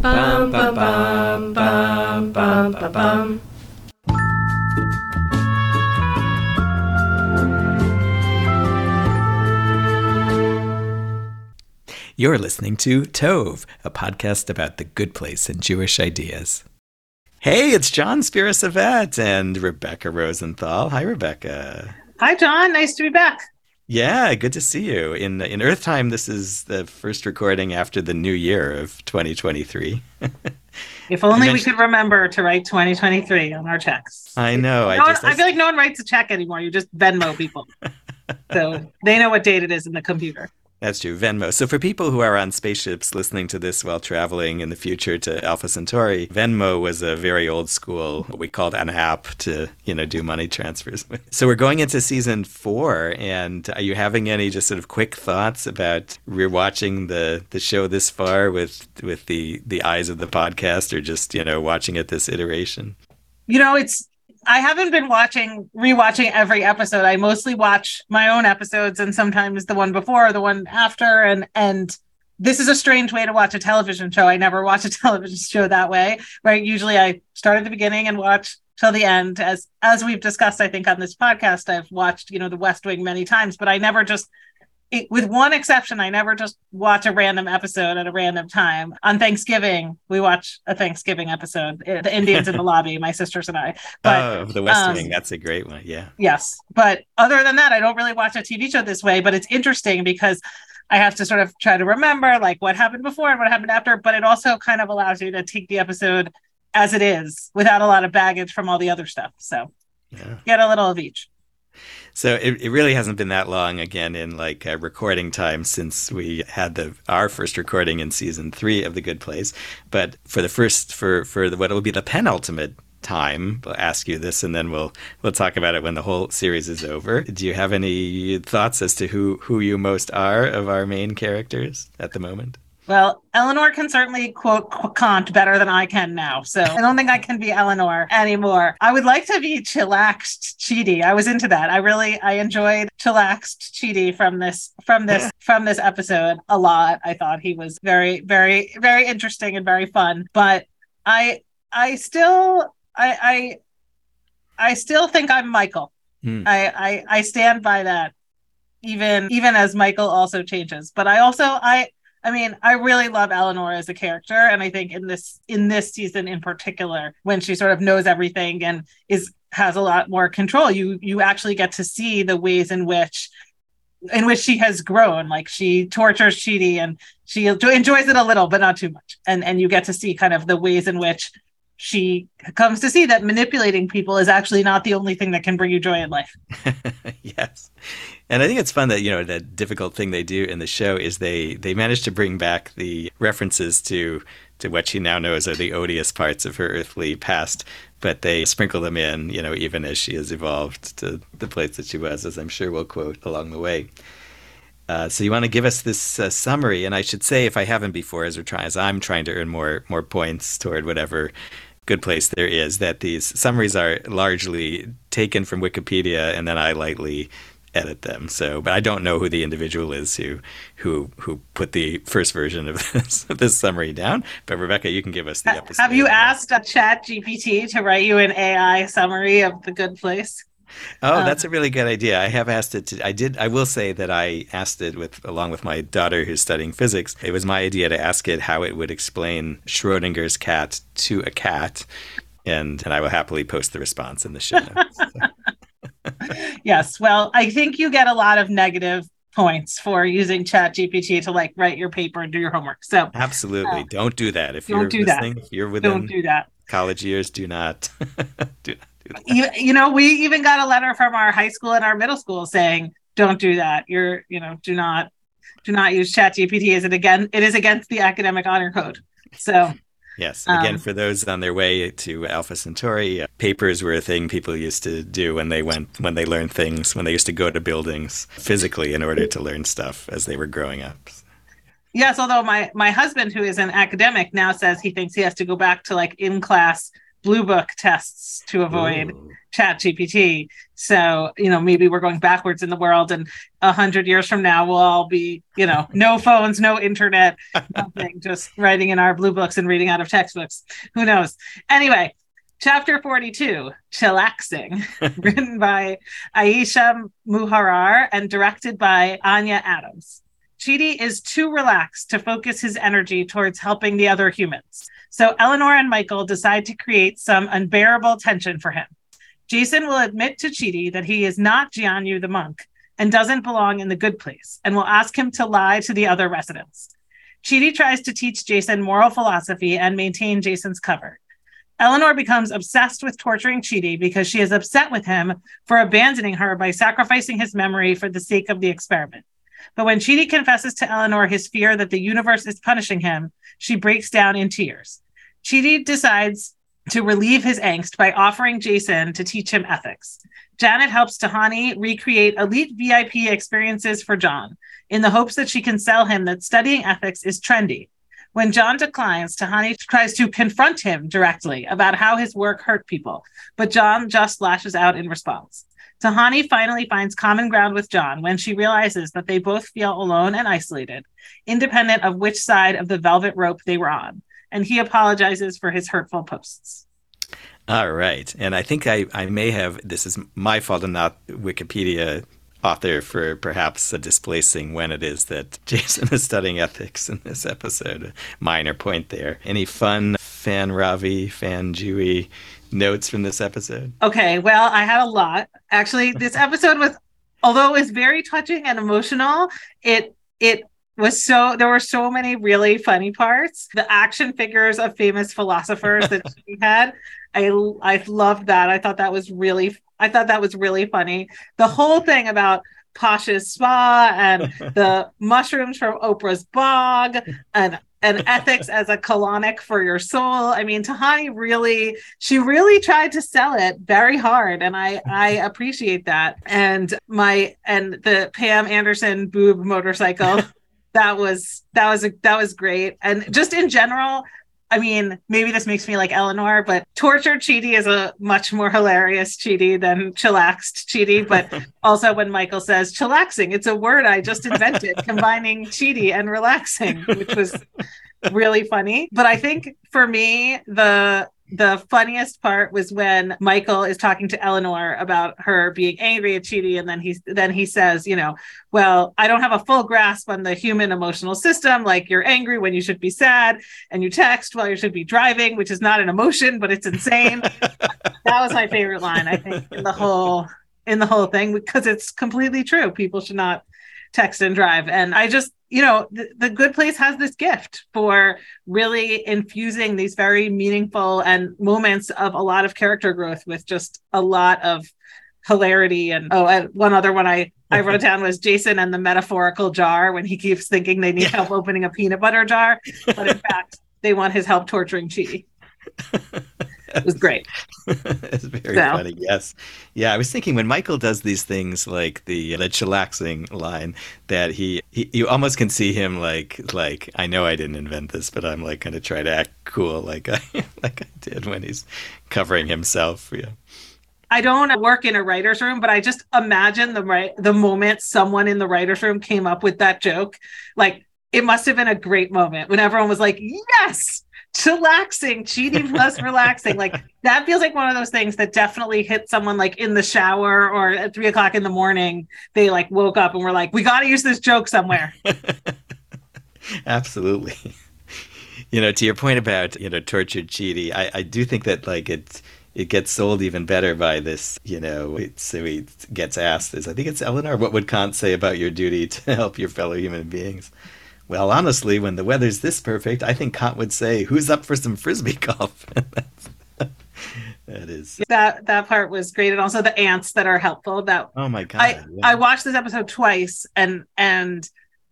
Bum, bum, bum, bum, bum, bum, bum. You're listening to Tov, a podcast about the good place and Jewish ideas. Hey, it's John Spira-Savett and Rebecca Rosenthal. Hi, Rebecca. Hi, John. Nice to be back. Yeah, good to see you. In in Earth time, this is the first recording after the new year of 2023. If only we could remember to write 2023 on our checks. I know. No I one- just I feel like no one writes a check anymore. You just Venmo people. so they know what date it is in the computer. That's true. Venmo. So for people who are on spaceships listening to this while traveling in the future to Alpha Centauri, Venmo was a very old school, what we called an app to, you know, do money transfers with. So we're going into season four, and are you having any just sort of quick thoughts about rewatching the the show this far with with the the eyes of the podcast, or just you know watching it this iteration? You know, it's I haven't been watching rewatching every episode. I mostly watch my own episodes and sometimes the one before or the one after and and this is a strange way to watch a television show. I never watch a television show that way. Right? Usually I start at the beginning and watch till the end as as we've discussed I think on this podcast I've watched, you know, The West Wing many times, but I never just it, with one exception, I never just watch a random episode at a random time. On Thanksgiving, we watch a Thanksgiving episode, eh, the Indians in the lobby, my sisters and I. But oh, the West um, Wing. That's a great one. Yeah. yes, but other than that, I don't really watch a TV show this way. But it's interesting because I have to sort of try to remember like what happened before and what happened after. But it also kind of allows you to take the episode as it is without a lot of baggage from all the other stuff. So Yeah. get a little of each. So it, it really hasn't been that long again in like uh, recording time since we had the our first recording in season three of The Good Place. But for the first for for the, what will be the penultimate time, we'll ask you this, and then we'll we'll talk about it when the whole series is over. Do you have any thoughts as to who who you most are of our main characters at the moment? Well, Eleanor can certainly quote Kant better than I can now. So I don't think I can be Eleanor anymore. I would like to be chillaxed Chidi. I was into that. I really I enjoyed chillaxed Chidi from this from this from this episode a lot. I thought he was very very very interesting and very fun. But I I still I I I still think I'm Michael. Hmm. I, I I stand by that even even as Michael also changes. But I also I I mean, I really love Eleanor as a character, and I think in this in this season in particular, when she sort of knows everything and is has a lot more control, you you actually get to see the ways in which in which she has grown. Like she tortures Chidi, and she enjoys it a little, but not too much. And and you get to see kind of the ways in which she comes to see that manipulating people is actually not the only thing that can bring you joy in life. yes. And I think it's fun that, you know, the difficult thing they do in the show is they they manage to bring back the references to to what she now knows are the odious parts of her earthly past, but they sprinkle them in, you know, even as she has evolved to the place that she was, as I'm sure we'll quote along the way. Uh, so you want to give us this uh, summary, and I should say, if I haven't before, as we're trying, as I'm trying to earn more more points toward whatever good place there is, that these summaries are largely taken from Wikipedia, and then I lightly edit them. So, but I don't know who the individual is who who who put the first version of this of this summary down. But Rebecca, you can give us the episode. Have you asked a Chat GPT to write you an AI summary of the good place? Oh, Um, that's a really good idea. I have asked it to. I did. I will say that I asked it with along with my daughter who's studying physics. It was my idea to ask it how it would explain Schrodinger's cat to a cat, and and I will happily post the response in the show notes. Yes. Well, I think you get a lot of negative points for using Chat GPT to like write your paper and do your homework. So Absolutely, Oh. don't do that. If Don't you're do that. listening, if you're within don't do that. college years, do not do not do that. You, you know, we even got a letter from our high school and our middle school saying, "Don't do that. You're, you know, do not, do not use Chat GPT. Is it again? It is against the academic honor code." So Yes. Again, Um, for those on their way to Alpha Centauri, uh, papers were a thing people used to do when they went, when they learned things, when they used to go to buildings physically in order to learn stuff as they were growing up. Yes, although my my husband, who is an academic, now says he thinks he has to go back to like in class blue book tests to avoid Ooh. chat gpt so you know maybe we're going backwards in the world and a hundred years from now we'll all be you know no phones no internet nothing just writing in our blue books and reading out of textbooks. Who knows? Anyway chapter 42 chillaxing written by aisha muharrar and directed by anya adams Chidi is too relaxed to focus his energy towards helping the other humans. So Eleanor and Michael decide to create some unbearable tension for him. Jason will admit to Chidi that he is not Jianyu the monk and doesn't belong in the good place and will ask him to lie to the other residents. Chidi tries to teach Jason moral philosophy and maintain Jason's cover. Eleanor becomes obsessed with torturing Chidi because she is upset with him for abandoning her by sacrificing his memory for the sake of the experiment. But when Chidi confesses to Eleanor his fear that the universe is punishing him, she breaks down in tears. Chidi decides to relieve his angst by offering Jason to teach him ethics. Janet helps Tahani recreate elite VIP experiences for John in the hopes that she can sell him that studying ethics is trendy. When John declines, Tahani tries to confront him directly about how his work hurt people, but John just lashes out in response. Tahani finally finds common ground with John when she realizes that they both feel alone and isolated, independent of which side of the velvet rope they were on, and he apologizes for his hurtful posts. All right. And I think I, I may have, this is my fault and not Wikipedia author for perhaps a displacing when it is that Jason is studying ethics in this episode. Minor point there. Any fun fan Ravi, fan Jewy notes from this episode? Okay, well, I had a lot. Actually, this episode was although it was very touching and emotional, it it was so there were so many really funny parts. The action figures of famous philosophers that she had. I I loved that. I thought that was really I thought that was really funny. The whole thing about Pasha's spa and the mushrooms from Oprah's bog and and ethics as a colonic for your soul. I mean, Tahani really, she really tried to sell it very hard, and I I appreciate that. And my and the Pam Anderson boob motorcycle, that was that was a, that was great. And just in general, I mean, maybe this makes me like Eleanor, but tortured Chidi is a much more hilarious Chidi than chillaxed Chidi. But also when Michael says chillaxing, it's a word I just invented, combining Chidi and relaxing, which was really funny. But I think for me, the the funniest part was when Michael is talking to Eleanor about her being angry at Chidi, and then he then he says, you know, well, I don't have a full grasp on the human emotional system. Like you're angry when you should be sad, and you text while you should be driving, which is not an emotion, but it's insane. that was my favorite line, I think, in the whole in the whole thing because it's completely true. People should not text and drive. And I just, you know, the, the Good Place has this gift for really infusing these very meaningful and moments of a lot of character growth with just a lot of hilarity. And oh, and one other one I I wrote down was Jason and the metaphorical jar when he keeps thinking they need Yeah. help opening a peanut butter jar, but in fact they want his help torturing Chidi. It was great. it's very So. funny. Yes, yeah. I was thinking when Michael does these things like the the chillaxing line that he, he you almost can see him like like I know I didn't invent this, but I'm like going to try to act cool like I like I did when he's covering himself. Yeah. I don't work in a writer's room, but I just imagine the right the moment someone in the writer's room came up with that joke. Like it must have been a great moment when everyone was like, Yes, chillaxing, cheating plus relaxing. Like that feels like one of those things that definitely hit someone like in the shower or at three o'clock in the morning. They like woke up and were like, We gotta use this joke somewhere. Absolutely. You know, to your point about you know tortured Chidi, I, I do think that like it it gets sold even better by this. You know, it, so he gets asked is I think it's Eleanor. What would Kant say about your duty to help your fellow human beings? Well, honestly, when the weather's this perfect, I think Kant would say, "Who's up for some frisbee golf?" That's- that that part was great. And also the ants that are helpful. That Oh my god! I yeah. I watched this episode twice, and and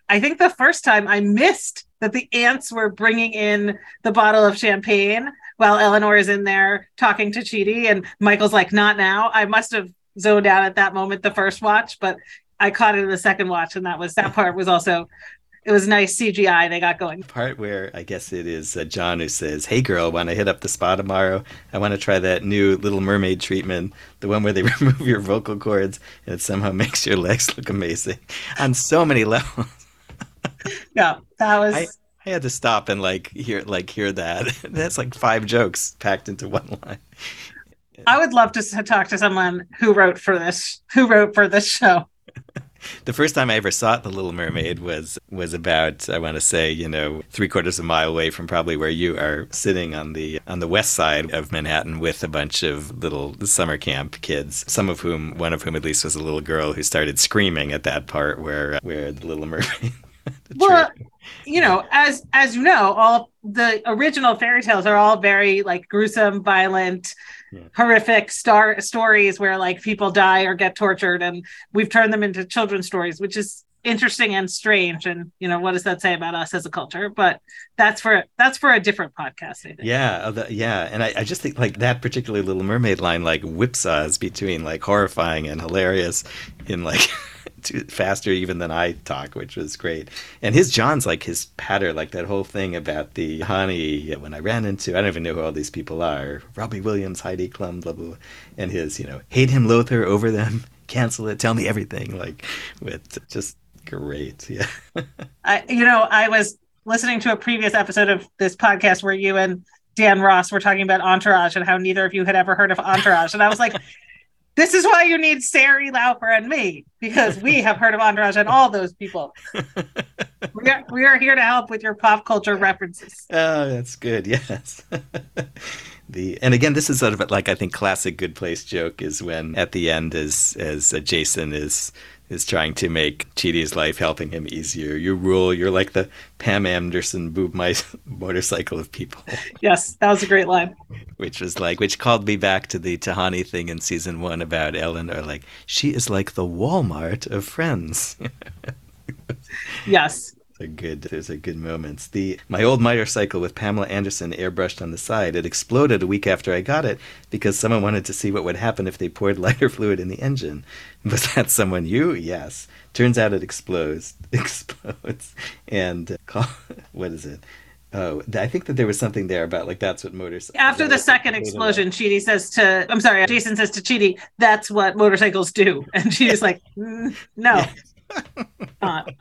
I think the first time I missed that the ants were bringing in the bottle of champagne while Eleanor is in there talking to Chidi, and Michael's like, "Not now." I must have zoned out at that moment the first watch, but I caught it in the second watch, and that was that part was also it was nice CGI they got going. Part where I guess it is uh, John who says, "Hey girl, want to hit up the spa tomorrow? I want to try that new Little Mermaid treatment, the one where they remove your vocal cords and it somehow makes your legs look amazing on so many levels." yeah, that was. I, I had to stop and like hear like hear that. That's like five jokes packed into one line. I would love to talk to someone who wrote for this who wrote for this show. The first time I ever saw it, The Little Mermaid was was about I want to say you know three quarters of a mile away from probably where you are sitting on the on the west side of Manhattan with a bunch of little summer camp kids, some of whom one of whom at least was a little girl who started screaming at that part where uh, where the Little Mermaid. well, you know, as as you know, all the original fairy tales are all very like gruesome, violent, yeah. horrific star stories where like people die or get tortured, and we've turned them into children's stories, which is interesting and strange. And you know, what does that say about us as a culture? But that's for that's for a different podcast. I think. Yeah, uh, the, yeah, and I, I just think like that particular Little Mermaid line like whipsaws between like horrifying and hilarious in like. faster even than I talk, which was great. And his John's like his patter, like that whole thing about the honey. When I ran into, I don't even know who all these people are. Robbie Williams, Heidi Klum, blah blah, blah. and his, you know, hate him, loathe her, over them, cancel it, tell me everything. Like with just great, yeah. I, you know, I was listening to a previous episode of this podcast where you and Dan Ross were talking about Entourage and how neither of you had ever heard of Entourage, and I was like. This is why you need Sari Laufer and me, because we have heard of Entourage and all those people. we, are, we are here to help with your pop culture references. Oh, that's good. Yes. the and again, this is sort of like I think classic Good Place joke is when at the end, as as Jason is is trying to make Chidi's life helping him easier. You rule. You're like the Pam Anderson boob my motorcycle of people. Yes, that was a great line. which was like, which called me back to the Tahani thing in season one about Ellen, or like she is like the Walmart of Friends. yes a good there's a good moments the my old motorcycle with pamela anderson airbrushed on the side it exploded a week after i got it because someone wanted to see what would happen if they poured lighter fluid in the engine. Was that someone you? Yes. Turns out it explodes explodes. And uh, what is it? Oh, I think that there was something there about like that's what motorcycles. After the second explosion, Chidi says to, I'm sorry, Jason says to Chidi, "That's what motorcycles do," and she's like, mm, "No, not."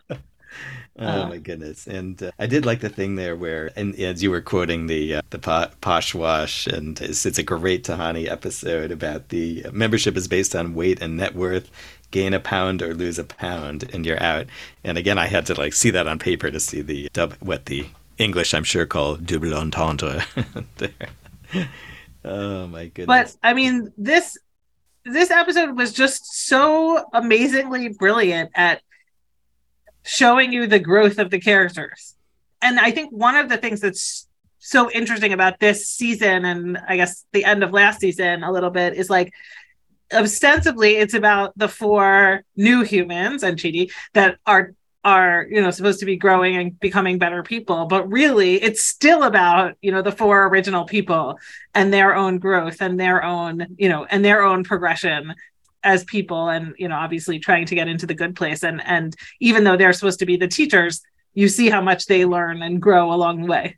Oh uh, my goodness! And uh, I did like the thing there where, and as you were quoting the uh, the po- posh wash, and it's, it's, a great Tahani episode about the membership is based on weight and net worth. Gain a pound or lose a pound, and you're out. And again, I had to like see that on paper to see the dub, what the English I'm sure call double entendre. there. Oh my goodness! But I mean, this this episode was just so amazingly brilliant at showing you the growth of the characters. And I think one of the things that's so interesting about this season and I guess the end of last season a little bit is like ostensibly it's about the four new humans and Chidi that are are you know supposed to be growing and becoming better people but really it's still about you know the four original people and their own growth and their own you know and their own progression as people and you know obviously trying to get into the good place and and even though they're supposed to be the teachers you see how much they learn and grow along the way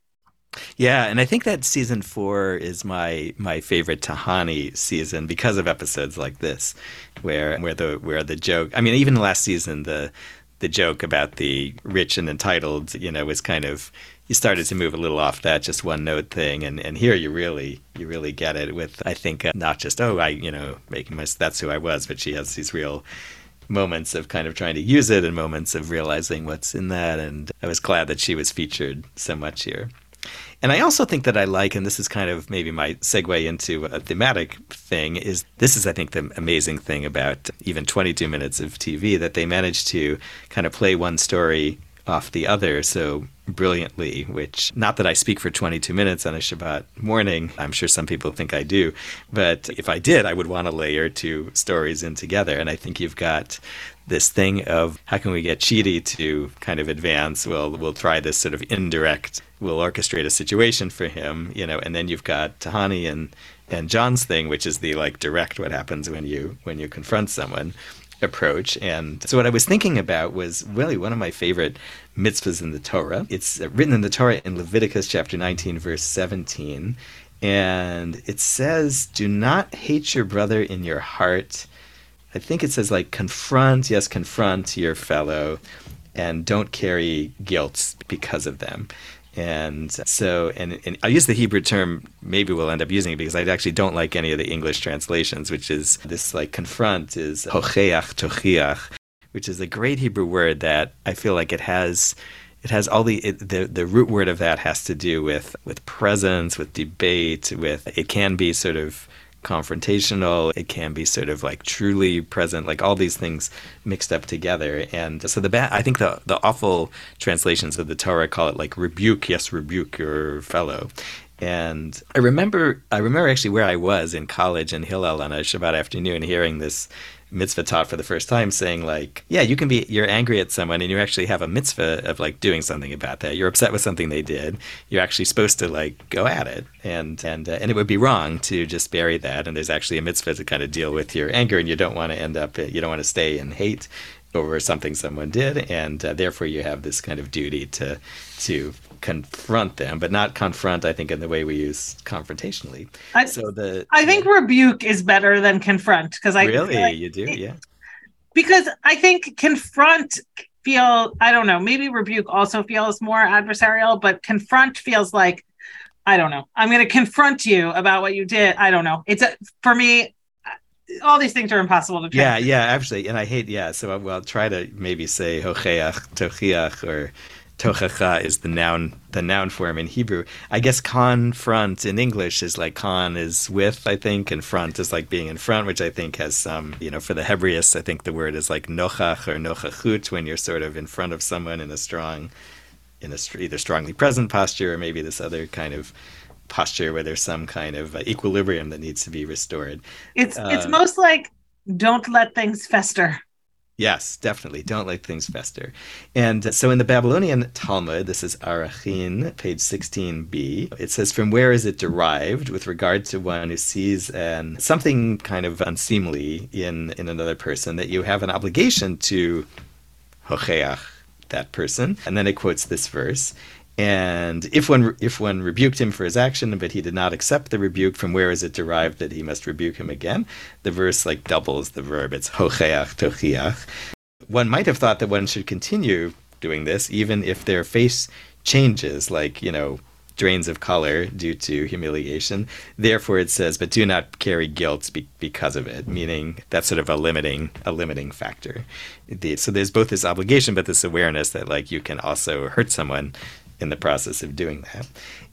yeah, and I think that season four is my my favorite Tahani season because of episodes like this, where where the where the joke. I mean, even last season, the the joke about the rich and entitled, you know, was kind of you started to move a little off that just one note thing, and and here you really you really get it with I think uh, not just oh I you know making my that's who I was, but she has these real moments of kind of trying to use it and moments of realizing what's in that, and I was glad that she was featured so much here. And I also think that I like, and this is kind of maybe my segue into a thematic thing, is this is, I think, the amazing thing about even 22 minutes of TV that they managed to kind of play one story off the other so brilliantly, which not that I speak for 22 minutes on a Shabbat morning. I'm sure some people think I do. But if I did, I would want to layer two stories in together. And I think you've got this thing of how can we get Chidi to kind of advance? We'll we'll try this sort of indirect. We'll orchestrate a situation for him, you know, and then you've got Tahani and and John's thing, which is the like direct what happens when you when you confront someone. Approach. And so what I was thinking about was really one of my favorite mitzvahs in the Torah. It's written in the Torah in Leviticus chapter 19, verse 17. And it says, Do not hate your brother in your heart. I think it says, like, confront, yes, confront your fellow, and don't carry guilt because of them. And so, and, and I'll use the Hebrew term, maybe we'll end up using it because I actually don't like any of the English translations, which is this like confront is hocheach tochiach, which is a great Hebrew word that I feel like it has it has all the it, the the root word of that has to do with with presence, with debate, with it can be sort of confrontational. It can be sort of like truly present, like all these things mixed up together. And so the bad, I think the the awful translations of the Torah call it like rebuke, yes, rebuke your fellow. And I remember, I remember actually where I was in college in Hillel on a Shabbat afternoon, hearing this mitzvah taught for the first time saying like yeah you can be you're angry at someone and you actually have a mitzvah of like doing something about that. You're upset with something they did. You're actually supposed to like go at it. And and uh, and it would be wrong to just bury that. And there's actually a mitzvah to kind of deal with your anger and you don't want to end up you don't want to stay in hate over something someone did. And uh, therefore you have this kind of duty to to confront them, but not confront. I think in the way we use confrontationally. I, so the I think rebuke is better than confront because I really I, you do yeah because I think confront feel I don't know maybe rebuke also feels more adversarial, but confront feels like I don't know. I'm going to confront you about what you did. I don't know. It's a, for me uh, all these things are impossible to translate. Yeah, yeah, absolutely. And I hate, yeah. So I, will try to maybe say hocheach, tochiach, or tochacha is the noun the noun form in Hebrew. I guess confront in English is like con is with, I think, and front is like being in front, which I think has some, you know, for the Hebraists, I think the word is like nochach or nochachut when you're sort of in front of someone in a strong, in a either strongly present posture or maybe this other kind of posture where there's some kind of uh, equilibrium that needs to be restored. It's uh, it's most like don't let things fester. Yes, definitely. Don't let things fester. And so in the Babylonian Talmud, this is Arachin, page 16b, it says, From where is it derived with regard to one who sees an, something kind of unseemly in, in another person that you have an obligation to hocheach that person? And then it quotes this verse. And if one if one rebuked him for his action, but he did not accept the rebuke, from where is it derived that he must rebuke him again? The verse like doubles the verb. It's hocheach tochiach. One might have thought that one should continue doing this even if their face changes, like you know drains of color due to humiliation. Therefore, it says, but do not carry guilt be- because of it, meaning that's sort of a limiting a limiting factor. So there's both this obligation, but this awareness that like you can also hurt someone in the process of doing that.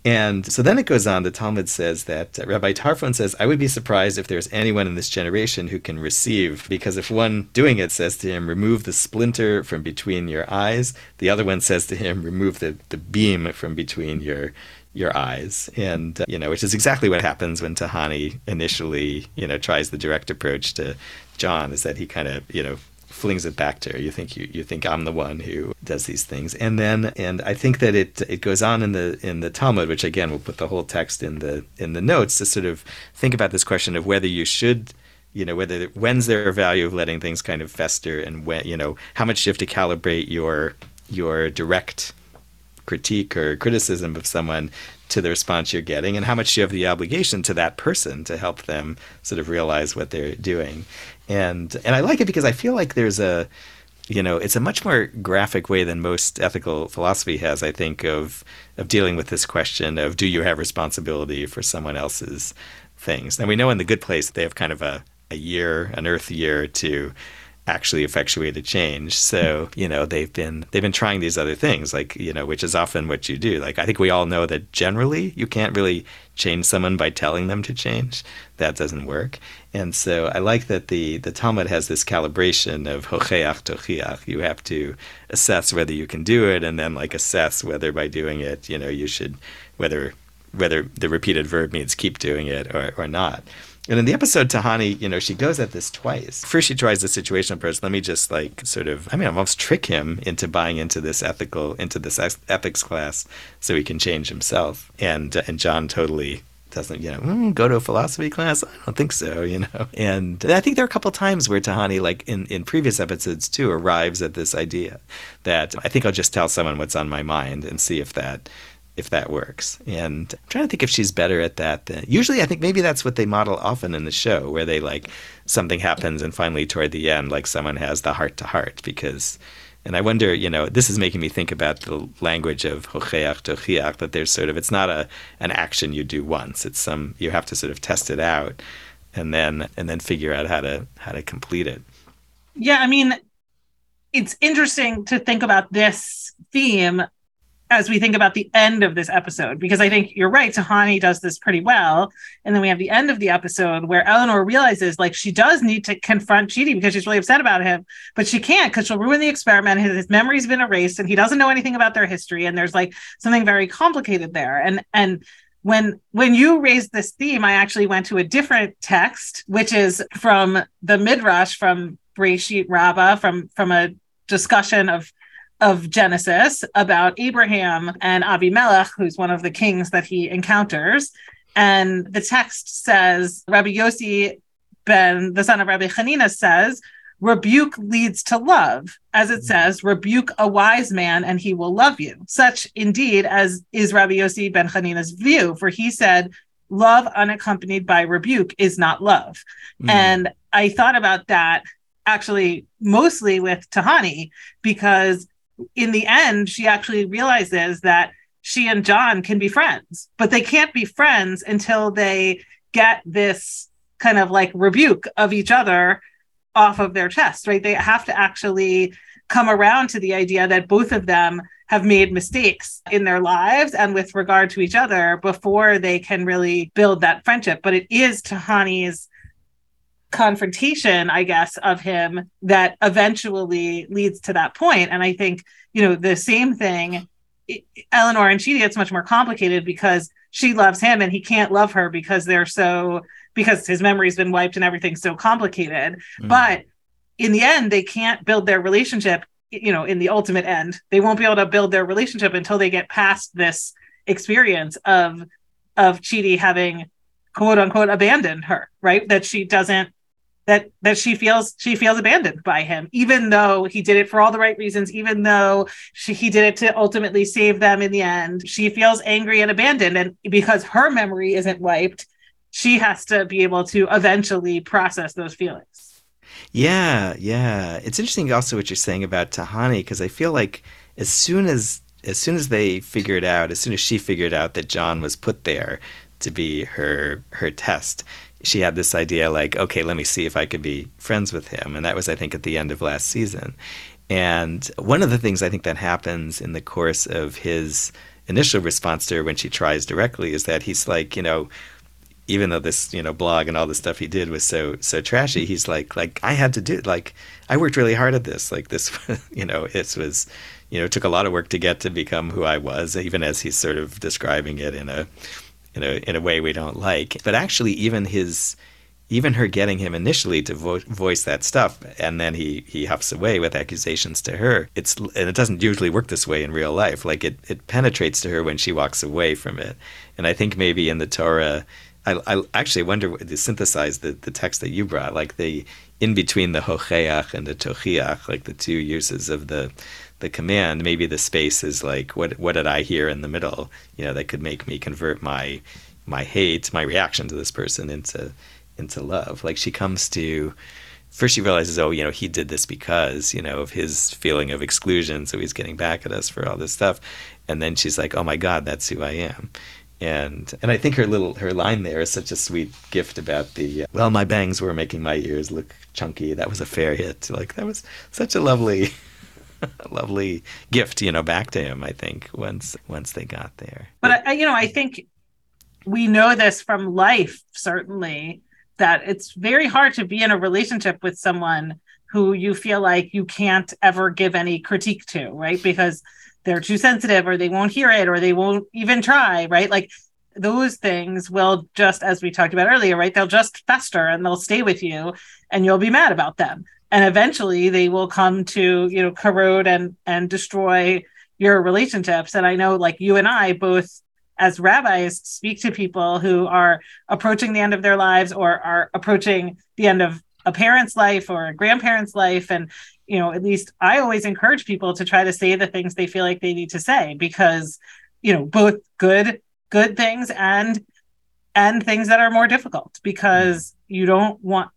And so then it goes on. The Talmud says that uh, Rabbi Tarfon says, I would be surprised if there's anyone in this generation who can receive, because if one doing it says to him, remove the splinter from between your eyes, the other one says to him, remove the, the beam from between your your eyes and uh, you know which is exactly what happens when tahani initially you know tries the direct approach to john is that he kind of you know flings it back to her. You think you, you think I'm the one who does these things, and then and I think that it it goes on in the in the Talmud, which again we'll put the whole text in the in the notes to sort of think about this question of whether you should you know whether when's there a value of letting things kind of fester and when you know how much you have to calibrate your your direct critique or criticism of someone to the response you're getting and how much you have the obligation to that person to help them sort of realize what they're doing? And and I like it because I feel like there's a you know it's a much more graphic way than most ethical philosophy has I think of of dealing with this question of do you have responsibility for someone else's things? And we know in the good place they have kind of a a year an earth year to actually effectuate a change. So, mm-hmm. you know, they've been they've been trying these other things, like, you know, which is often what you do. Like I think we all know that generally you can't really change someone by telling them to change. That doesn't work. And so I like that the the Talmud has this calibration of hocheach tochiach. You have to assess whether you can do it and then like assess whether by doing it, you know, you should whether whether the repeated verb means keep doing it or, or not. And in the episode, Tahani, you know, she goes at this twice. First, she tries the situational approach. Let me just like sort of, I mean, almost trick him into buying into this ethical, into this ethics class, so he can change himself. And uh, and John totally doesn't you know mm, go to a philosophy class. I don't think so, you know. And I think there are a couple times where Tahani, like in in previous episodes too, arrives at this idea that I think I'll just tell someone what's on my mind and see if that if that works. And I'm trying to think if she's better at that. Than, usually, I think maybe that's what they model often in the show, where they like something happens and finally toward the end, like someone has the heart to heart because. And I wonder, you know, this is making me think about the language of hocheach tochiach, that there's sort of, it's not a an action you do once. It's some, you have to sort of test it out and then, and then figure out how to, how to complete it. Yeah. I mean, it's interesting to think about this theme as we think about the end of this episode, because I think you're right, Tahani does this pretty well. And then we have the end of the episode where Eleanor realizes like she does need to confront Chidi because she's really upset about him, but she can't because she'll ruin the experiment. His, his memory's been erased and he doesn't know anything about their history. And there's like something very complicated there. And and when when you raised this theme, I actually went to a different text, which is from the Midrash from Breshit Rabbah, from from a discussion of of Genesis about Abraham and Abimelech, who's one of the kings that he encounters. And the text says, Rabbi Yossi ben, the son of Rabbi Hanina, says, rebuke leads to love. As it says, rebuke a wise man and he will love you. Such indeed as is Rabbi Yossi ben Hanina's view, for he said, love unaccompanied by rebuke is not love. Mm. And I thought about that actually mostly with Tahani because in the end, she actually realizes that she and John can be friends, but they can't be friends until they get this kind of like rebuke of each other off of their chest, right? They have to actually come around to the idea that both of them have made mistakes in their lives and with regard to each other before they can really build that friendship. But it is Tahani's confrontation, I guess, of him that eventually leads to that point. And I think, you know, the same thing, Eleanor and Chidi, it's much more complicated because she loves him and he can't love her because they're so, because his memory's been wiped and everything's so complicated. Mm. But in the end, they can't build their relationship, you know, in the ultimate end. They won't be able to build their relationship until they get past this experience of of Chidi having quote unquote abandoned her, right? That she doesn't that that she feels she feels abandoned by him even though he did it for all the right reasons even though she, he did it to ultimately save them in the end. She feels angry and abandoned and because her memory isn't wiped she has to be able to eventually process those feelings. Yeah yeah. It's interesting also what you're saying about tahani because i feel like as soon as as soon as they figured out as soon as she figured out that john was put there to be her her test she had this idea like, okay, let me see if I could be friends with him. And that was, I think, at the end of last season. And one of the things I think that happens in the course of his initial response to her when she tries directly is that he's like, you know, even though this, you know, blog and all the stuff he did was so so trashy, he's like, like I had to do like I worked really hard at this. Like this, you know, it was, you know, it took a lot of work to get to become who I was. Even as he's sort of describing it in a in a in a way we don't like. But actually, even his even her getting him initially to vo- voice that stuff and then he he huffs away with accusations to her it's and it doesn't usually work this way in real life like it it penetrates to her when she walks away from it and i think maybe in the torah i, I actually wonder to synthesize the, the text that you brought like the in between the hocheach and the tochiach like the two uses of the the command, maybe the space is like what what did I hear in the middle, you know, that could make me convert my my hate, my reaction to this person into into love. Like she comes to first she realizes, oh, you know, he did this because, you know, of his feeling of exclusion, so he's getting back at us for all this stuff. And then she's like, Oh my God, that's who I am. And and I think her little her line there is such a sweet gift about the uh, well, my bangs were making my ears look chunky. That was a fair hit. Like that was such a lovely lovely gift, you know, back to him. I think once once they got there. But I, you know, I think we know this from life certainly that it's very hard to be in a relationship with someone who you feel like you can't ever give any critique to, right? Because they're too sensitive or they won't hear it or they won't even try, right? Like those things will just as we talked about earlier, right? They'll just fester and they'll stay with you and you'll be mad about them and eventually they will come to you know corrode and and destroy your relationships. And i know like you and i both as rabbis speak to people who are approaching the end of their lives or are approaching the end of a parent's life or a grandparent's life. And you know at least i always encourage people to try to say the things they feel like they need to say because you know both good good things and and things that are more difficult because you don't want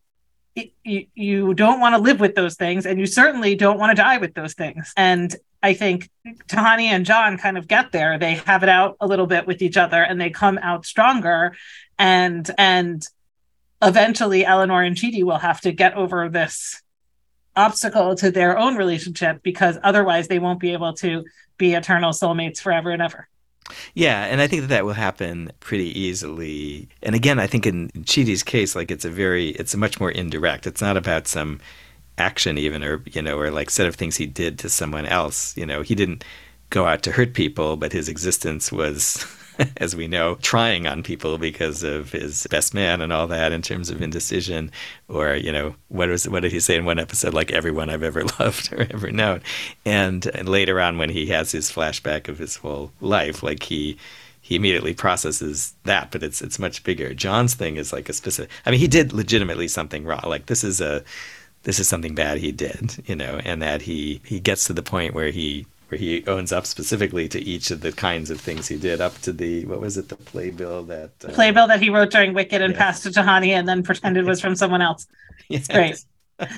you, you don't want to live with those things and you certainly don't want to die with those things. And i think tahani and john kind of get there. They have it out a little bit with each other and they come out stronger. And and eventually eleanor and chidi will have to get over this obstacle to their own relationship because otherwise they won't be able to be eternal soulmates forever and ever yeah, and I think that that will happen pretty easily. And again, I think in Chidi's case, like it's a very, it's much more indirect. It's not about some action even, or you know, or like set of things he did to someone else. You know, he didn't go out to hurt people, but his existence was as we know, trying on people because of his best man and all that in terms of indecision. Or, you know, what was what did he say in one episode? Like everyone I've ever loved or ever known. And and later on when he has his flashback of his whole life, like he he immediately processes that, but it's it's much bigger. John's thing is like a specific I mean, he did legitimately something wrong. Like this is a this is something bad he did, you know, and that he he gets to the point where he where he owns up specifically to each of the kinds of things he did up to the what was it the playbill that uh, playbill that he wrote during Wicked and passed to Tahani and then pretended was from someone else. It's great.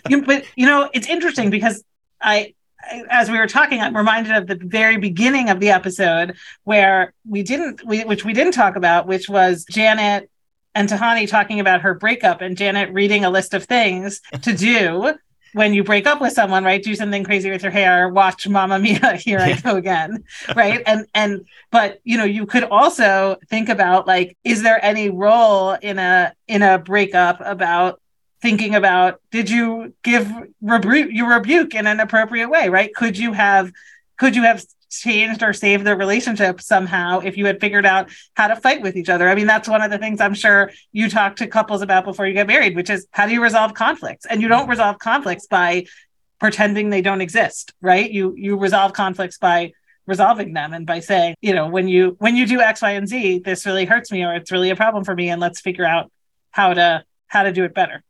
you, but you know it's interesting because I, I, as we were talking I'm reminded of the very beginning of the episode where we didn't we which we didn't talk about which was Janet and Tahani talking about her breakup and Janet reading a list of things to do when you break up with someone, right? Do something crazy with your hair, watch Mamma Mia, here I go again. right. And and but you know, you could also think about like, is there any role in a in a breakup about thinking about did you give rebuke you rebuke in an appropriate way, right? Could you have could you have changed or saved the relationship somehow if you had figured out how to fight with each other. I mean, that's one of the things I'm sure you talk to couples about before you get married, which is how do you resolve conflicts? And you don't mm-hmm. resolve conflicts by pretending they don't exist, right? You you resolve conflicts by resolving them and by saying, you know, when you when you do X, Y, and Z, this really hurts me or it's really a problem for me, and let's figure out how to how to do it better.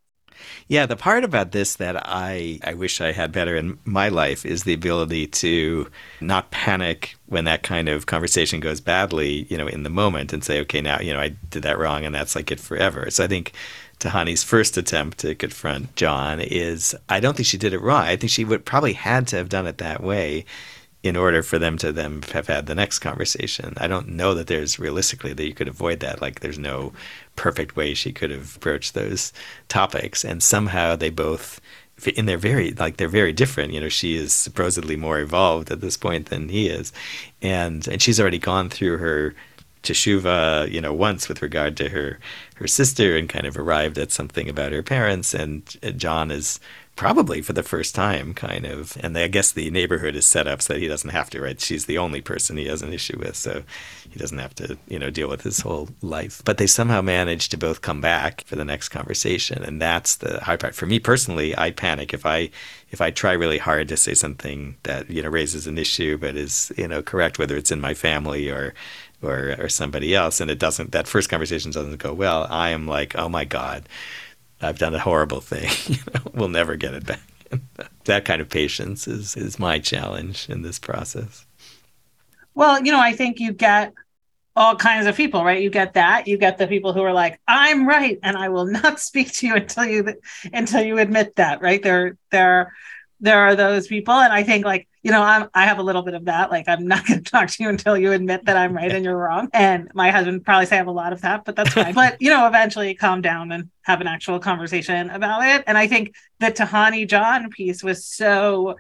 Yeah, the part about this that I, I wish I had better in my life is the ability to not panic when that kind of conversation goes badly, you know, in the moment and say, okay, now, you know, I did that wrong and that's like it forever. So I think Tahani's first attempt to confront John is I don't think she did it wrong. I think she would probably had to have done it that way in order for them to then have had the next conversation. I don't know that there's realistically that you could avoid that. Like there's no perfect way she could have approached those topics. And somehow they both in they're very like they're very different. You know, she is supposedly more evolved at this point than he is. And and she's already gone through her teshuva, you know, once with regard to her her sister and kind of arrived at something about her parents and John is probably for the first time, kind of. And I guess the neighborhood is set up so that he doesn't have to, right? She's the only person he has an issue with, so he doesn't have to, you know, deal with his whole life. But they somehow managed to both come back for the next conversation, and that's the hard part. For me personally, I panic if I if I try really hard to say something that you know raises an issue, but is you know correct, whether it's in my family or or or somebody else, and it doesn't. That first conversation doesn't go well. I am like, oh my god I've done a horrible thing. we'll never get it back. that kind of patience is is my challenge in this process. Well, you know, I think you get all kinds of people, right? You get that. You get the people who are like, "I'm right, and I will not speak to you until you until you admit that." Right? There, there, there are those people, and I think like you know, I'm, I have a little bit of that. Like, I'm not going to talk to you until you admit that I'm right and you're wrong. And my husband probably say I have a lot of that, but that's fine. but, you know, eventually calm down and have an actual conversation about it. And I think the Tahani John piece was so,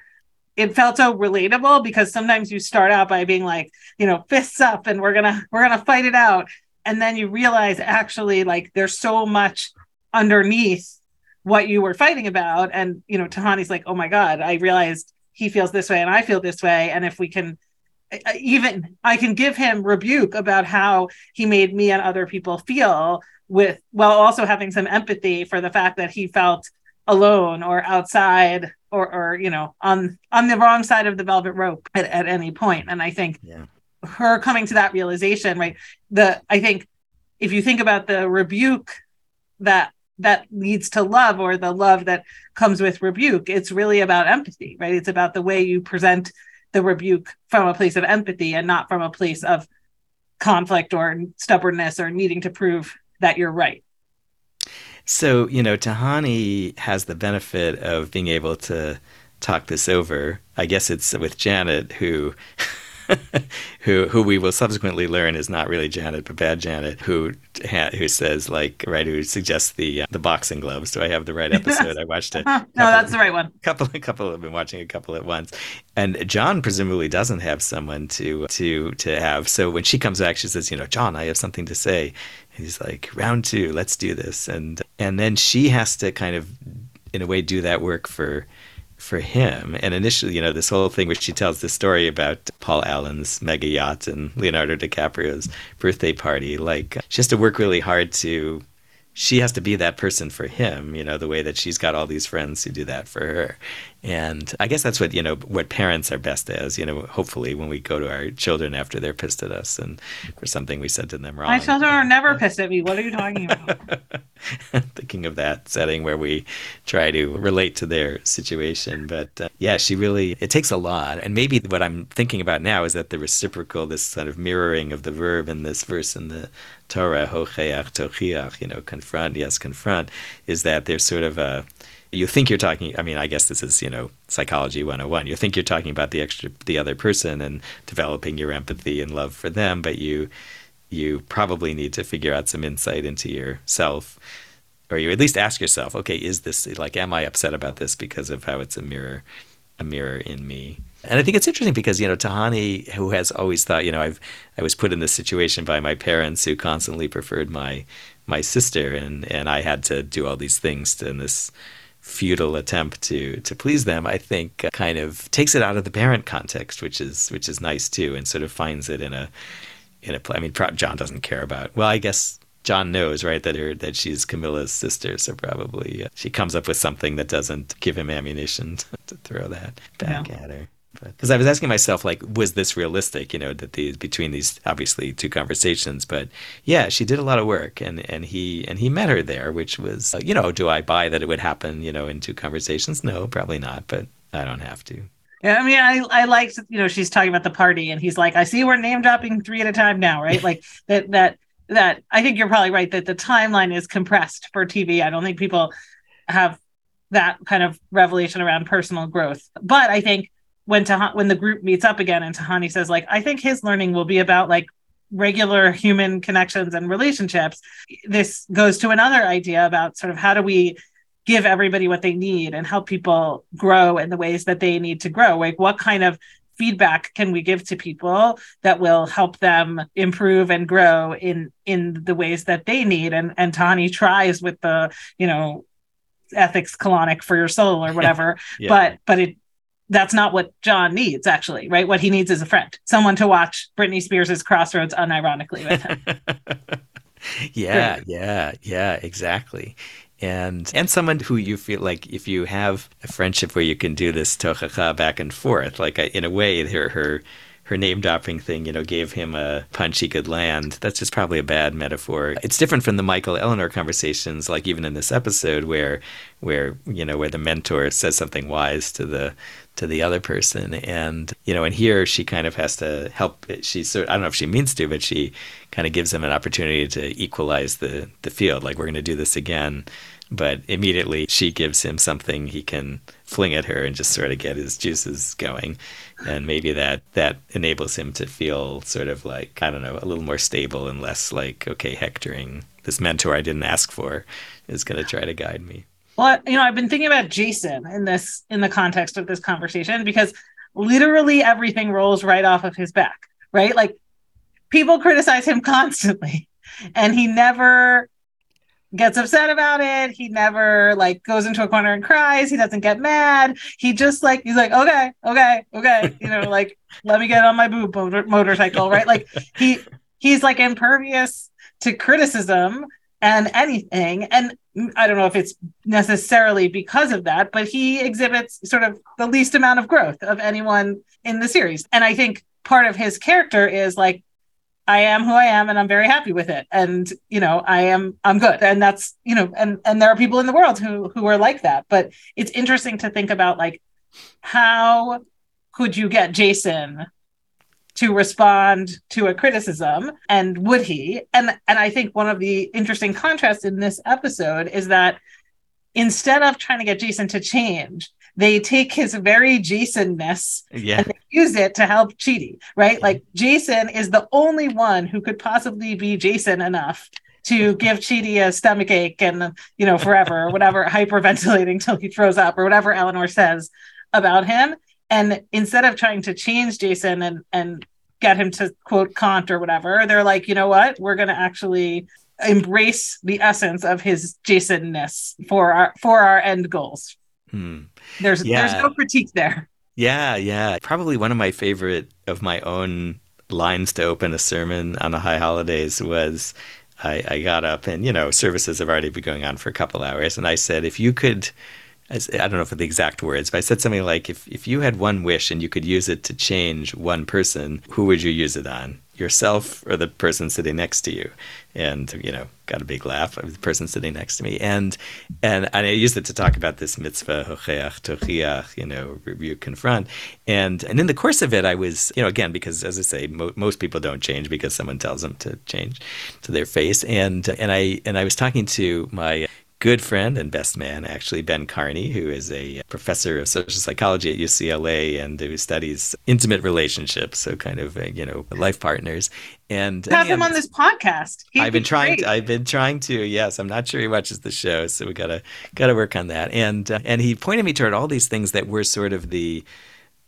it felt so relatable because sometimes you start out by being like, you know, fists up and we're to, we're going to fight it out. And then you realize actually like there's so much underneath what you were fighting about. And, you know, Tahani's like, oh my God, I realized he feels this way and I feel this way. And if we can even I can give him rebuke about how he made me and other people feel with while also having some empathy for the fact that he felt alone or outside or or you know on on the wrong side of the velvet rope at, at any point and i think yeah her coming to that realization, right? The I think if you think about the rebuke that that leads to love or the love that comes with rebuke, it's really about empathy, right? It's about the way you present the rebuke from a place of empathy and not from a place of conflict or stubbornness or needing to prove that you're right. So, you know, Tahani has the benefit of being able to talk this over. I guess it's with Janet, who who who we will subsequently learn is not really Janet, but bad Janet, who who says like right, who suggests the uh, the boxing gloves. Do I have the right episode? I watched it. no, that's the right one. Couple, a couple have been watching a couple at once, and John presumably doesn't have someone to to to have. So when she comes back, she says, you know, John, I have something to say. And he's like, round two, let's do this, and and then she has to kind of, in a way, do that work for for him. And initially, you know, this whole thing which she tells the story about Paul Allen's mega yacht and Leonardo DiCaprio's birthday party, like she has to work really hard to she has to be that person for him, you know, the way that she's got all these friends who do that for her. And I guess that's what, you know, what parents are best as, you know, hopefully when we go to our children after they're pissed at us and for something we said to them wrong. My children are never pissed at me. What are you talking about? Thinking of that setting where we try to relate to their situation. But uh, yeah, she really, it takes a lot. And maybe what I'm thinking about now is that the reciprocal, this sort of mirroring of the verb in this verse in the Torah, hocheach, tochiach, you know, confront, yes, confront, is that there's sort of a, you think you're talking i mean i guess this is you know psychology 101 you think you're talking about the extra the other person and developing your empathy and love for them but you you probably need to figure out some insight into yourself or you at least ask yourself okay is this like am i upset about this because of how it's a mirror a mirror in me and i think it's interesting because you know tahani who has always thought you know i've i was put in this situation by my parents who constantly preferred my my sister and and i had to do all these things to, in this futile attempt to to please them, I think uh, kind of takes it out of the parent context, which is which is nice too, and sort of finds it in a in a. I mean, John doesn't care about. Well, I guess John knows, right, that her that she's Camilla's sister, so probably uh, she comes up with something that doesn't give him ammunition to, to throw that back at her because I was asking myself, like, was this realistic? You know, that these between these obviously two conversations, but yeah, she did a lot of work, and and he and he met her there, which was, uh, you know, do I buy that it would happen, you know, in two conversations? No, probably not, but I don't have to. Yeah, I mean, I I liked, you know, she's talking about the party, and he's like, I see we're name dropping three at a time now, right? like that that that I think you're probably right that the timeline is compressed for TV. I don't think people have that kind of revelation around personal growth, but I think when Tah- when the group meets up again and Tahani says like I think his learning will be about like regular human connections and relationships this goes to another idea about sort of how do we give everybody what they need and help people grow in the ways that they need to grow? Like what kind of feedback can we give to people that will help them improve and grow in in the ways that they need? And and Tani tries with the you know ethics colonic for your soul or whatever yeah. but but it that's not what John needs, actually, right? What he needs is a friend, someone to watch Britney Spears' Crossroads unironically with him. yeah, Great. yeah, yeah, exactly. And and someone who you feel like if you have a friendship where you can do this tochacha back and forth, like uh, in a way, her her her name dropping thing, you know, gave him a punch he could land. That's just probably a bad metaphor. It's different from the Michael Eleanor conversations, like even in this episode where where, you know, where the mentor says something wise to the to the other person. And, you know, and here she kind of has to help she sort i don't know if she means to, but she kind of gives him an opportunity to equalize the the field. Like we're gonna do this again but immediately she gives him something he can fling at her and just sort of get his juices going and maybe that that enables him to feel sort of like i don't know a little more stable and less like okay hectoring this mentor i didn't ask for is going to try to guide me well you know i've been thinking about jason in this in the context of this conversation because literally everything rolls right off of his back right like people criticize him constantly and he never gets upset about it. He never like goes into a corner and cries. He doesn't get mad. He just like he's like, okay, okay, okay, you know, like let me get on my boob motor- motorcycle, right? Like he he's like impervious to criticism and anything. And I don't know if it's necessarily because of that, but he exhibits sort of the least amount of growth of anyone in the series. And I think part of his character is like I am who I am and I'm very happy with it. And you know, I am I'm good. And that's, you know, and and there are people in the world who who are like that. But it's interesting to think about like how could you get Jason to respond to a criticism and would he and and i think one of the interesting contrasts in this episode is that instead of trying to get jason to change they take his very jasonness Yeah. and use it to help Chidi, right? Like Jason is the only one who could possibly be Jason enough to give Chidi a stomach ache and you know forever or whatever, hyperventilating till he throws up or whatever Eleanor says about him. And instead of trying to change Jason and and get him to quote Kant or whatever, they're like, you know what, we're gonna actually embrace the essence of his Jasonness for our for our end goals. Hmm. There's Yeah. there's no critique there. Yeah, yeah. Probably one of my favorite of my own lines to open a sermon on the high holidays was I, I got up and, you know, services have already been going on for a couple hours. And I said, if you could, I don't know if the exact words, but I said something like, if, if you had one wish and you could use it to change one person, who would you use it on? Yourself or the person sitting next to you? And, you know, got a big laugh of the person sitting next to me. And and, and I used it to talk about this mitzvah, you know, rebuke, confront. And and in the course of it, I was, you know, again, because as I say, mo- most people don't change because someone tells them to change to their face. And and I and I was talking to my good friend and best man, actually, Ben Karney, who is a professor of social psychology at UCLA and who studies intimate relationships, so kind of, uh, you know, life partners. And have him on this podcast. He'd I've been be trying. great. To, I've been trying to. Yes, I'm not sure he watches the show, so we gotta gotta work on that. And uh, and he pointed me toward all these things that were sort of the,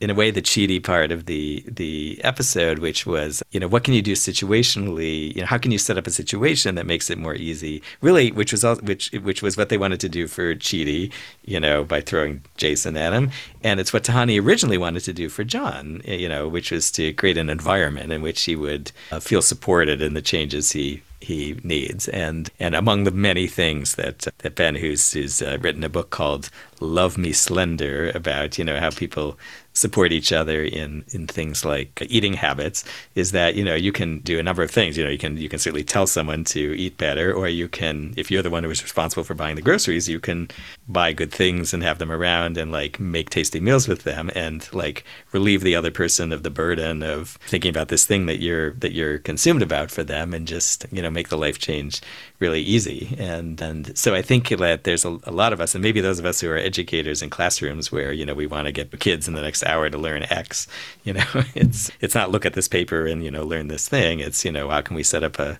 in a way, the Chidi part of the the episode, which was you know what can you do situationally? You know how can you set up a situation that makes it more easy? Really, which was all, which which was what they wanted to do for Chidi, you know, by throwing Jason at him, and it's what Tahani originally wanted to do for John, you know, which was to create an environment in which he would uh, feel supported in the changes he he needs. And and among the many things that that Ben, who's who's uh, written a book called "Love Me Slender" about you know how people support each other in in things like eating habits is that you know you can do a number of things. You know you can you can certainly tell someone to eat better or you can if you're the one who is responsible for buying the groceries you can buy good things and have them around and like make tasty meals with them and like relieve the other person of the burden of thinking about this thing that you're that you're consumed about for them and just you know make the life change really easy. And and so I think that there's a, a lot of us and maybe those of us who are educators in classrooms where you know we want to get kids in the next hour to learn X you know it's it's not look at this paper and you know learn this thing it's you know how can we set up a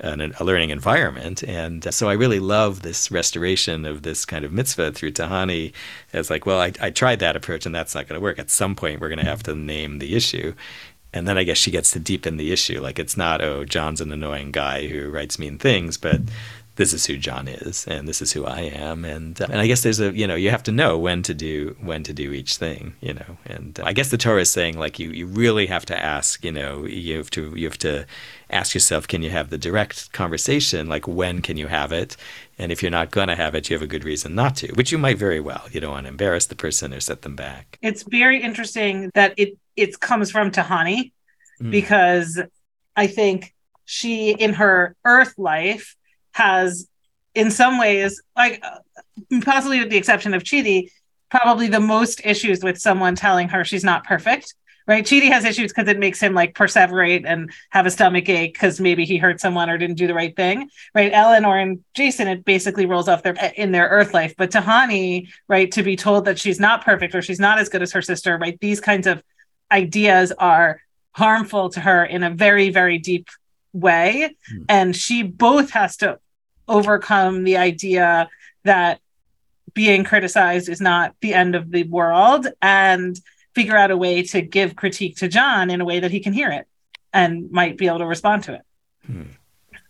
an, a learning environment. And so I really love this restoration of this kind of mitzvah through Tahani as like, well, I, I tried that approach and that's not going to work. At some point, we're going to have to name the issue. And then I guess she gets to deepen the issue. Like it's not, oh, John's an annoying guy who writes mean things, but this is who John is, and this is who I am, and uh, and I guess there's a you know you have to know when to do when to do each thing, you know, and uh, I guess the Torah is saying like you you really have to ask, you know, you have to you have to ask yourself, can you have the direct conversation, like when can you have it, and if you're not going to have it, you have a good reason not to, which you might very well. You don't want to embarrass the person or set them back. it's very interesting that it it comes from Tahani Mm. because I think she in her earth life has in some ways like possibly with the exception of Chidi probably the most issues with someone telling her she's not perfect right? Chidi has issues because it makes him like perseverate and have a stomach ache because maybe he hurt someone or didn't do the right thing right? Eleanor and Jason it basically rolls off their in their earth life. But Tahani right to be told that she's not perfect or she's not as good as her sister right? These kinds of ideas are harmful to her in a very very deep way. Hmm. and she both has to overcome the idea that being criticized is not the end of the world and figure out a way to give critique to John in a way that he can hear it and might be able to respond to it. Hmm.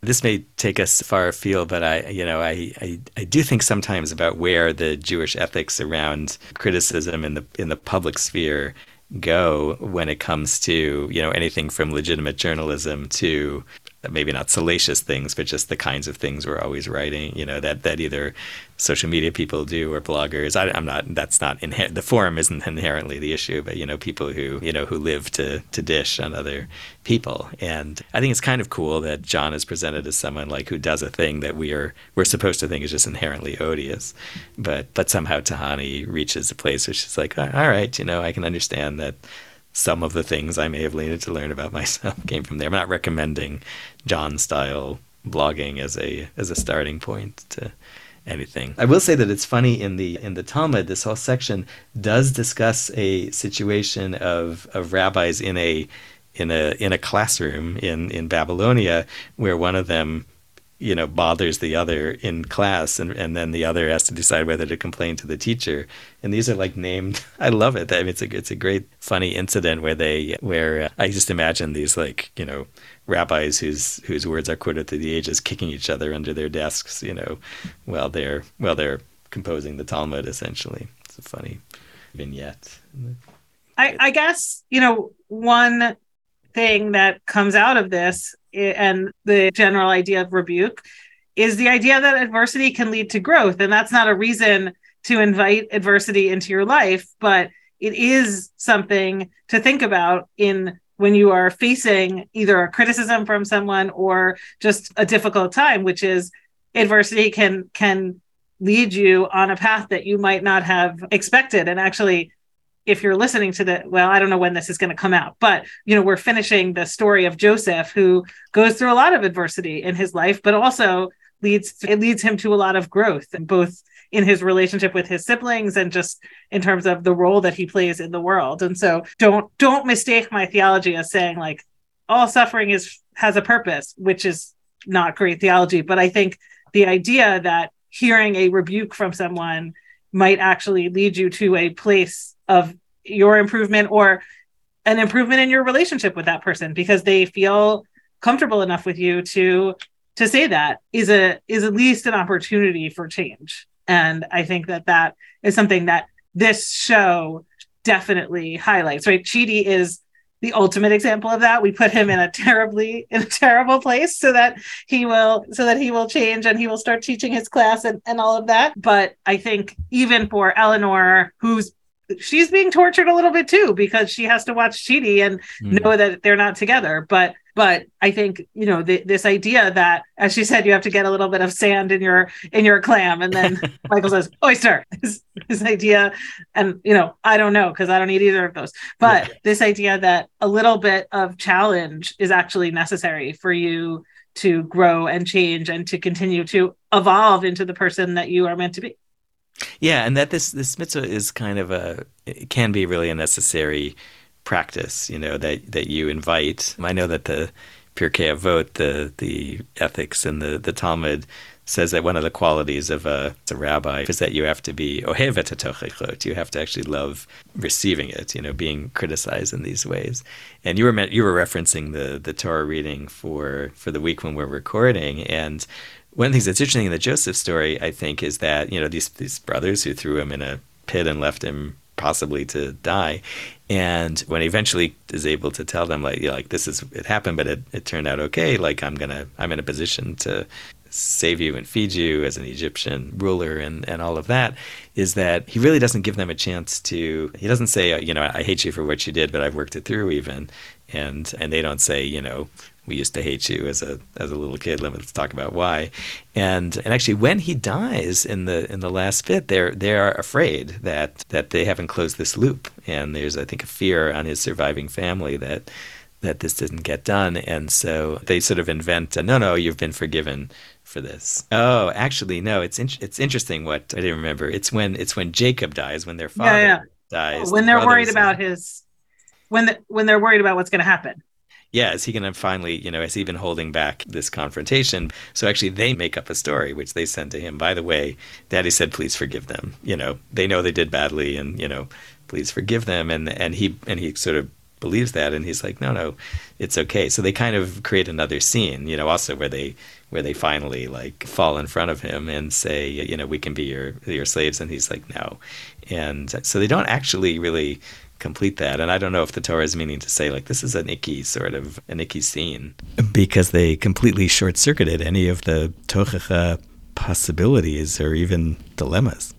This may take us far afield, but I, you know, I, I, I do think sometimes about where the Jewish ethics around criticism in the in the public sphere go when it comes to you know anything from legitimate journalism to maybe not salacious things, but just the kinds of things we're always writing, you know, that, that either social media people do or bloggers. I, am not, that's not, inher- the forum isn't inherently the issue, but, you know, people who, you know, who live to, to dish on other people. And I think it's kind of cool that John is presented as someone like who does a thing that we are, we're supposed to think is just inherently odious. But, but somehow Tahani reaches a place where she's like, all right, you know, I can understand that some of the things I may have needed to learn about myself came from there. I'm not recommending John style blogging as a as a starting point to anything. I will say that it's funny in the in the Talmud, this whole section does discuss a situation of of rabbis in a in a in a classroom in in Babylonia where one of them you know bothers the other in class and, and then the other has to decide whether to complain to the teacher. And these are like named i love it. I mean, it's a it's a great funny incident where they where uh, i just imagine these like you know rabbis whose whose words are quoted through the ages kicking each other under their desks you know while they're while they're composing the talmud essentially. It's a funny vignette. I i guess you know one thing that comes out of this and the general idea of rebuke is the idea that adversity can lead to growth. And that's not a reason to invite adversity into your life, but it is something to think about in when you are facing either a criticism from someone or just a difficult time, which is adversity can can lead you on a path that you might not have expected. And actually, if you're listening to the well i don't know when this is going to come out but you know we're finishing the story of joseph who goes through a lot of adversity in his life but also leads it leads him to a lot of growth both in his relationship with his siblings and just in terms of the role that he plays in the world. And so don't don't mistake my theology as saying like all suffering is has a purpose which is not great theology but i think the idea that hearing a rebuke from someone might actually lead you to a place of your improvement or an improvement in your relationship with that person because they feel comfortable enough with you to to say that is a is at least an opportunity for change. And i think that that is something that this show definitely highlights right? Chidi is the ultimate example of that. We put him in a terribly in a terrible place so that he will so that he will change and he will start teaching his class and, and all of that. But i think even for eleanor who's she's being tortured a little bit too because she has to watch Chidi and mm. know that they're not together. But but I think you know the, this idea that, as she said, you have to get a little bit of sand in your in your clam, and then Michael says oyster. This, this idea, and you know I don't know because I don't eat either of those. But yeah. this idea that a little bit of challenge is actually necessary for you to grow and change and to continue to evolve into the person that you are meant to be. Yeah, and that this this mitzvah is kind of a it can be really a necessary practice, you know, that that you invite. I know that the Pirkei Avot, the the ethics and the the Talmud says that one of the qualities of a, a rabbi is that you have to be ohevet You have to actually love receiving it, you know, being criticized in these ways. And you were you were referencing the the Torah reading for for the week when we're recording, and one of the things that's interesting in the Joseph story, I think, is that you know these these brothers who threw him in a pit and left him possibly to die, and when he eventually is able to tell them like you know, like this is it happened, but it, it turned out okay. Like I'm gonna I'm in a position to save you and feed you as an Egyptian ruler and, and all of that is that he really doesn't give them a chance to he doesn't say you know I hate you for what you did but I've worked it through even and and they don't say you know we used to hate you as a as a little kid. Let's talk about why. And and actually, when he dies in the in the last bit, they're they are afraid that that they haven't closed this loop, and there's I think a fear on his surviving family that that this didn't get done, and so they sort of invent, a, no, no, you've been forgiven for this. Oh, actually, no, it's in, it's interesting. What I didn't remember. It's when it's when Jacob dies, when their father yeah, yeah. dies. when the they're worried about his when the, when they're worried about what's going to happen yeah, is he going to finally, you know, is he been holding back this confrontation? So actually, they make up a story, which they send to him. By the way, Daddy said, please forgive them. You know, they know they did badly, and you know, please forgive them. And and he and he sort of believes that, and he's like, no, no, it's okay. So they kind of create another scene, you know, also where they where they finally like fall in front of him and say, you know, we can be your your slaves, and he's like, no. And so they don't actually really complete that. And I don't know if the Torah is meaning to say like this is an icky sort of an icky scene because they completely short circuited any of the Tochacha possibilities or even dilemmas.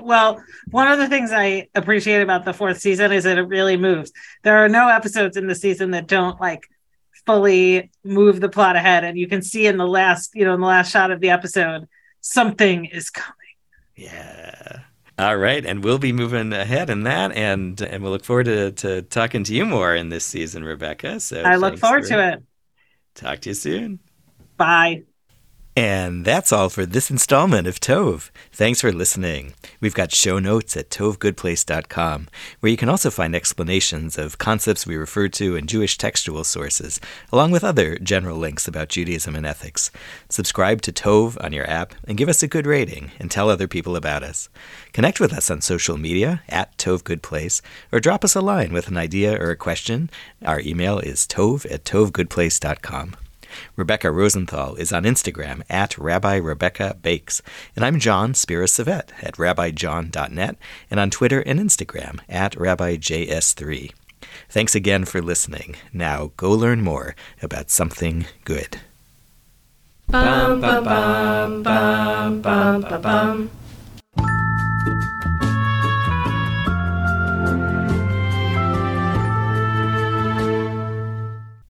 Well, one of the things I appreciate about the fourth season is that it really moves. There are no episodes in the season that don't like fully move the plot ahead, and you can see in the last, you know, in the last shot of the episode, something is coming. Yeah. All right, and we'll be moving ahead in that, and and we'll look forward to, to talking to you more in this season, Rebecca. So I look forward for, to it. Talk to you soon. Bye. And that's all for this installment of Tov. Thanks for listening. We've got show notes at tovgoodplace.com, where you can also find explanations of concepts we refer to in Jewish textual sources, along with other general links about Judaism and ethics. Subscribe to Tov on your app and give us a good rating and tell other people about us. Connect with us on social media at Tov Goodplace, or drop us a line with an idea or a question. Our email is tov at tovgoodplace.com. Rebecca Rosenthal is on Instagram at Rabbi Rebecca Bakes, and I'm John Spira-Savett at rabbijohn.net and on Twitter and Instagram at RabbiJS3. Thanks again for listening. Now go learn more about something good. Bum, bum, bum, bum, bum, bum, bum.